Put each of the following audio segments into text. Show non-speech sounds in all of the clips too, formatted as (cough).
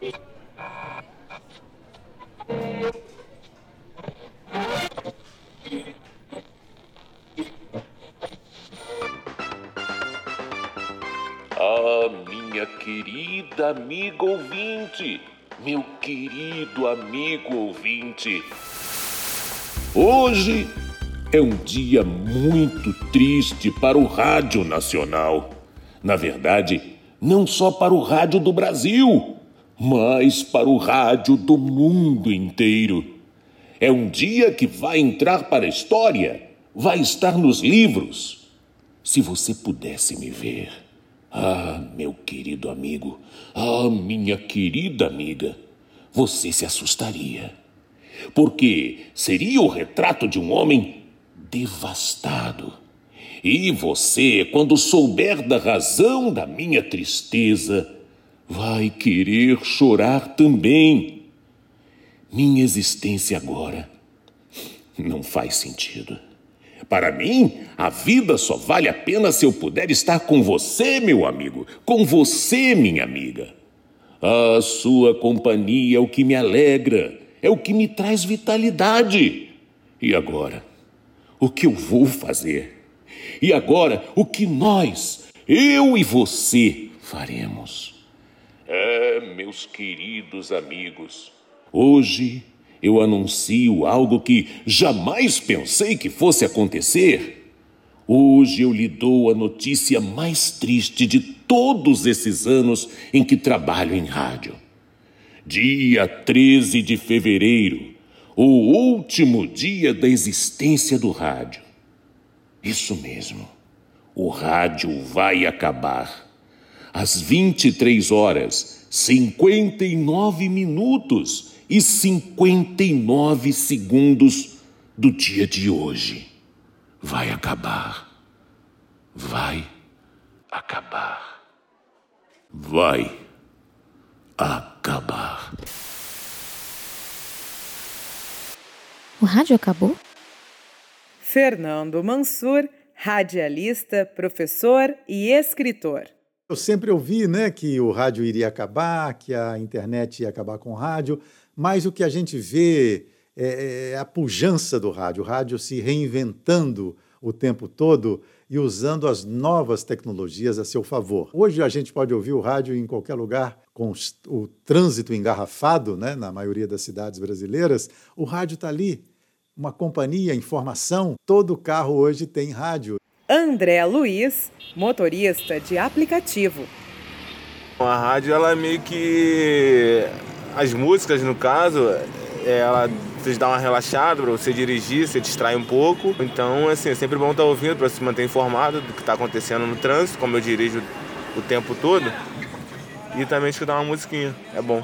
Ah, minha querida amiga ouvinte, meu querido amigo ouvinte. Hoje é um dia muito triste para o Rádio Nacional. Na verdade, não só para o rádio do Brasil, mas para o rádio do mundo inteiro. É um dia que vai entrar para a história, vai estar nos livros. Se você pudesse me ver. Ah, meu querido amigo, ah, minha querida amiga, você se assustaria. Porque seria o retrato de um homem devastado. E você, quando souber da razão da minha tristeza, vai querer chorar também. Minha existência agora não faz sentido. Para mim, a vida só vale a pena se eu puder estar com você, meu amigo, com você, minha amiga. A sua companhia é o que me alegra, é o que me traz vitalidade. E agora? O que eu vou fazer? E agora, o que nós, eu e você, faremos? É, meus queridos amigos, hoje eu anuncio algo que jamais pensei que fosse acontecer. Hoje eu lhe dou a notícia mais triste de todos esses anos em que trabalho em rádio. Dia 13 de fevereiro, o último dia da existência do rádio. Isso mesmo, o rádio vai acabar. Às 23 horas, 59 minutos e 59 segundos do dia de hoje. Vai acabar. Vai acabar. Vai acabar. O rádio acabou? Fernando Mansur, radialista, professor e escritor. Eu sempre ouvi né, que o rádio iria acabar, que a internet ia acabar com o rádio, mas o que a gente vê é, é a pujança do rádio, o rádio se reinventando o tempo todo e usando as novas tecnologias a seu favor. Hoje a gente pode ouvir o rádio em qualquer lugar, com o trânsito engarrafado, né, na maioria das cidades brasileiras, o rádio está ali, uma companhia, informação. Todo carro hoje tem rádio. André Luiz, motorista de aplicativo. A rádio, ela é meio que. As músicas, no caso, ela te dá uma relaxada para você dirigir, você distrai um pouco. Então, assim, é sempre bom estar tá ouvindo para se manter informado do que está acontecendo no trânsito, como eu dirijo o tempo todo. E também escutar uma musiquinha, é bom.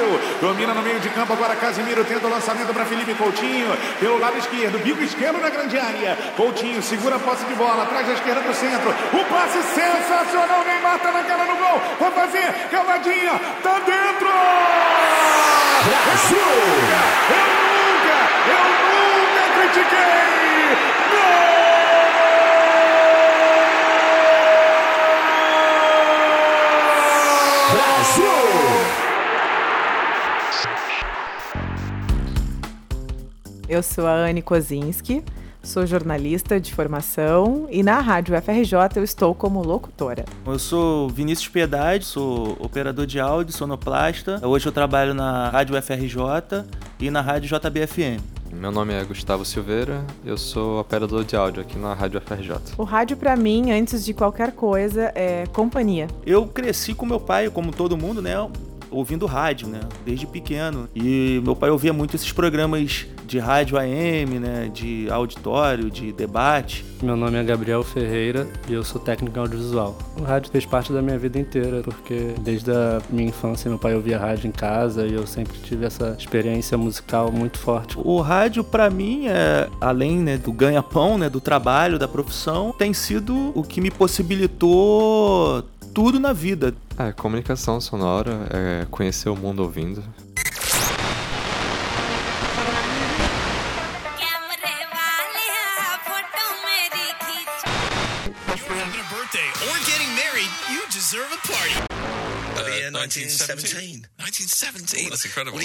Brasil. Domina no meio de campo agora Casimiro tenta o lançamento para Felipe Coutinho. Pelo lado esquerdo, bico esquerdo na grande área. Coutinho segura a posse de bola, atrás da esquerda do centro. O passe sensacional. Neymar tá na cara no gol. Vai fazer, cavadinha, tá dentro! Brasil! Eu Eu sou a Anne Kozinski, sou jornalista de formação e na Rádio FRJ eu estou como locutora. Eu sou Vinícius Piedade, sou operador de áudio, sonoplasta. Hoje eu trabalho na Rádio FRJ e na Rádio JBFM. Meu nome é Gustavo Silveira, eu sou operador de áudio aqui na Rádio FRJ. O rádio para mim, antes de qualquer coisa, é companhia. Eu cresci com meu pai, como todo mundo, né? Ouvindo rádio, né? Desde pequeno. E meu pai ouvia muito esses programas de rádio AM, né? De auditório, de debate. Meu nome é Gabriel Ferreira e eu sou técnico audiovisual. O rádio fez parte da minha vida inteira, porque desde a minha infância meu pai ouvia rádio em casa e eu sempre tive essa experiência musical muito forte. O rádio para mim é além, né, do ganha-pão, né, do trabalho, da profissão, tem sido o que me possibilitou tudo na vida. É, comunicação sonora, é conhecer o mundo ouvindo. Uh, 1917. 1917. That's incredible.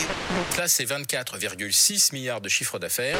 Là, c'est 24,6 milliards de chiffre d'affaires.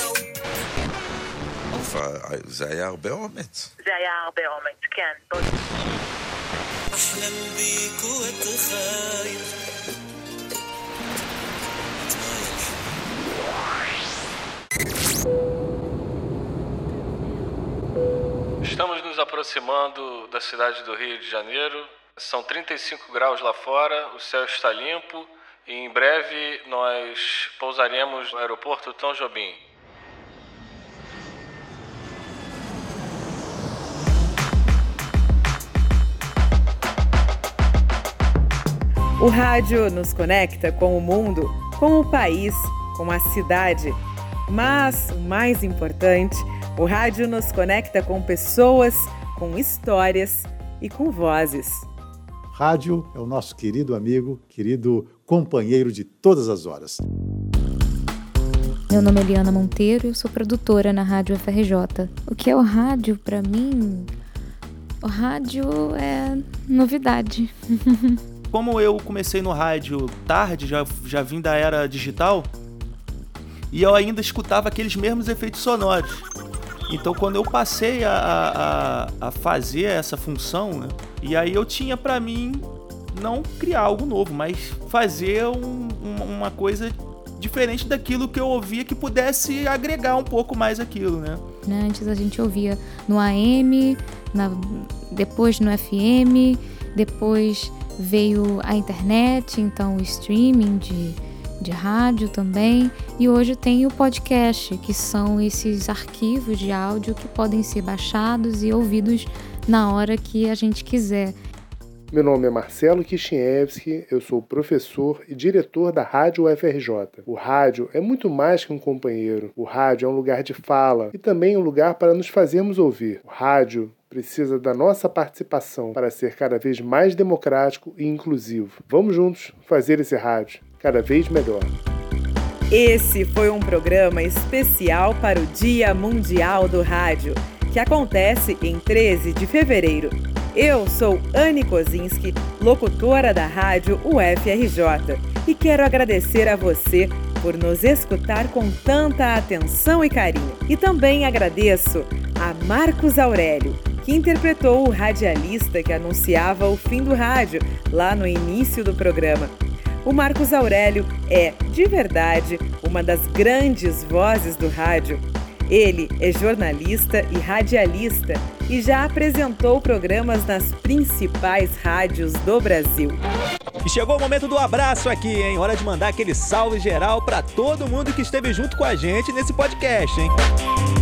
זה היה הרבה אומץ. זה היה הרבה אומץ, כן. أحلم بيك وأتخيل Estamos nos aproximando da cidade do Rio de Janeiro. São 35 graus lá fora, o céu está limpo e em breve nós pousaremos no aeroporto Tom Jobim. O rádio nos conecta com o mundo, com o país, com a cidade. Mas o mais importante, o rádio nos conecta com pessoas, com histórias e com vozes. Rádio é o nosso querido amigo, querido companheiro de todas as horas. Meu nome é Eliana Monteiro e eu sou produtora na Rádio FRJ. O que é o rádio para mim? O rádio é novidade. (laughs) Como eu comecei no rádio tarde, já, já vim da era digital, e eu ainda escutava aqueles mesmos efeitos sonoros. Então, quando eu passei a, a, a fazer essa função, né, e aí eu tinha para mim não criar algo novo, mas fazer um, uma coisa diferente daquilo que eu ouvia que pudesse agregar um pouco mais aquilo, né? Antes a gente ouvia no AM, na, depois no FM, depois veio a internet, então o streaming de, de rádio também, e hoje tem o podcast, que são esses arquivos de áudio que podem ser baixados e ouvidos na hora que a gente quiser. Meu nome é Marcelo Kishinevski, eu sou professor e diretor da Rádio UFRJ. O rádio é muito mais que um companheiro. O rádio é um lugar de fala e também um lugar para nos fazermos ouvir. O rádio precisa da nossa participação para ser cada vez mais democrático e inclusivo. Vamos juntos fazer esse rádio cada vez melhor. Esse foi um programa especial para o Dia Mundial do Rádio, que acontece em 13 de fevereiro. Eu sou Anne Kozinski, locutora da rádio UFRJ, e quero agradecer a você por nos escutar com tanta atenção e carinho. E também agradeço a Marcos Aurélio, que interpretou o radialista que anunciava o fim do rádio lá no início do programa. O Marcos Aurélio é, de verdade, uma das grandes vozes do rádio. Ele é jornalista e radialista e já apresentou programas nas principais rádios do Brasil. E chegou o momento do abraço aqui, hein? Hora de mandar aquele salve geral para todo mundo que esteve junto com a gente nesse podcast, hein?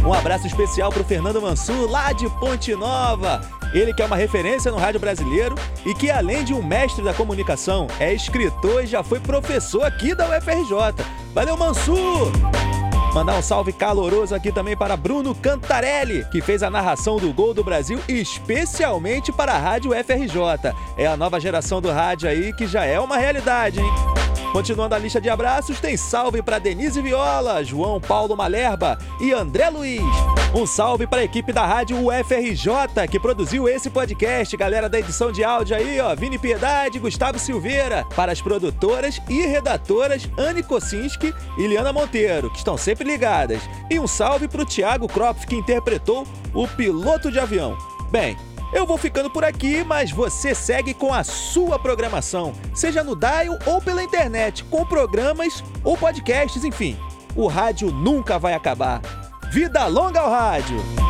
Um abraço especial pro Fernando Mansur, lá de Ponte Nova. Ele que é uma referência no rádio brasileiro e que, além de um mestre da comunicação, é escritor e já foi professor aqui da UFRJ. Valeu, Mansur! Mandar um salve caloroso aqui também para Bruno Cantarelli, que fez a narração do gol do Brasil especialmente para a Rádio FRJ. É a nova geração do rádio aí que já é uma realidade, hein? Continuando a lista de abraços, tem salve para Denise Viola, João Paulo Malerba e André Luiz. Um salve para a equipe da rádio UFRJ que produziu esse podcast, galera da edição de áudio aí, ó, Vini Piedade, Gustavo Silveira, para as produtoras e redatoras Anne Kocinski e Liana Monteiro, que estão sempre ligadas. E um salve para o Thiago Kropf, que interpretou o piloto de avião. Bem, eu vou ficando por aqui, mas você segue com a sua programação, seja no dial ou pela internet, com programas ou podcasts, enfim. O rádio nunca vai acabar. Vida longa ao rádio!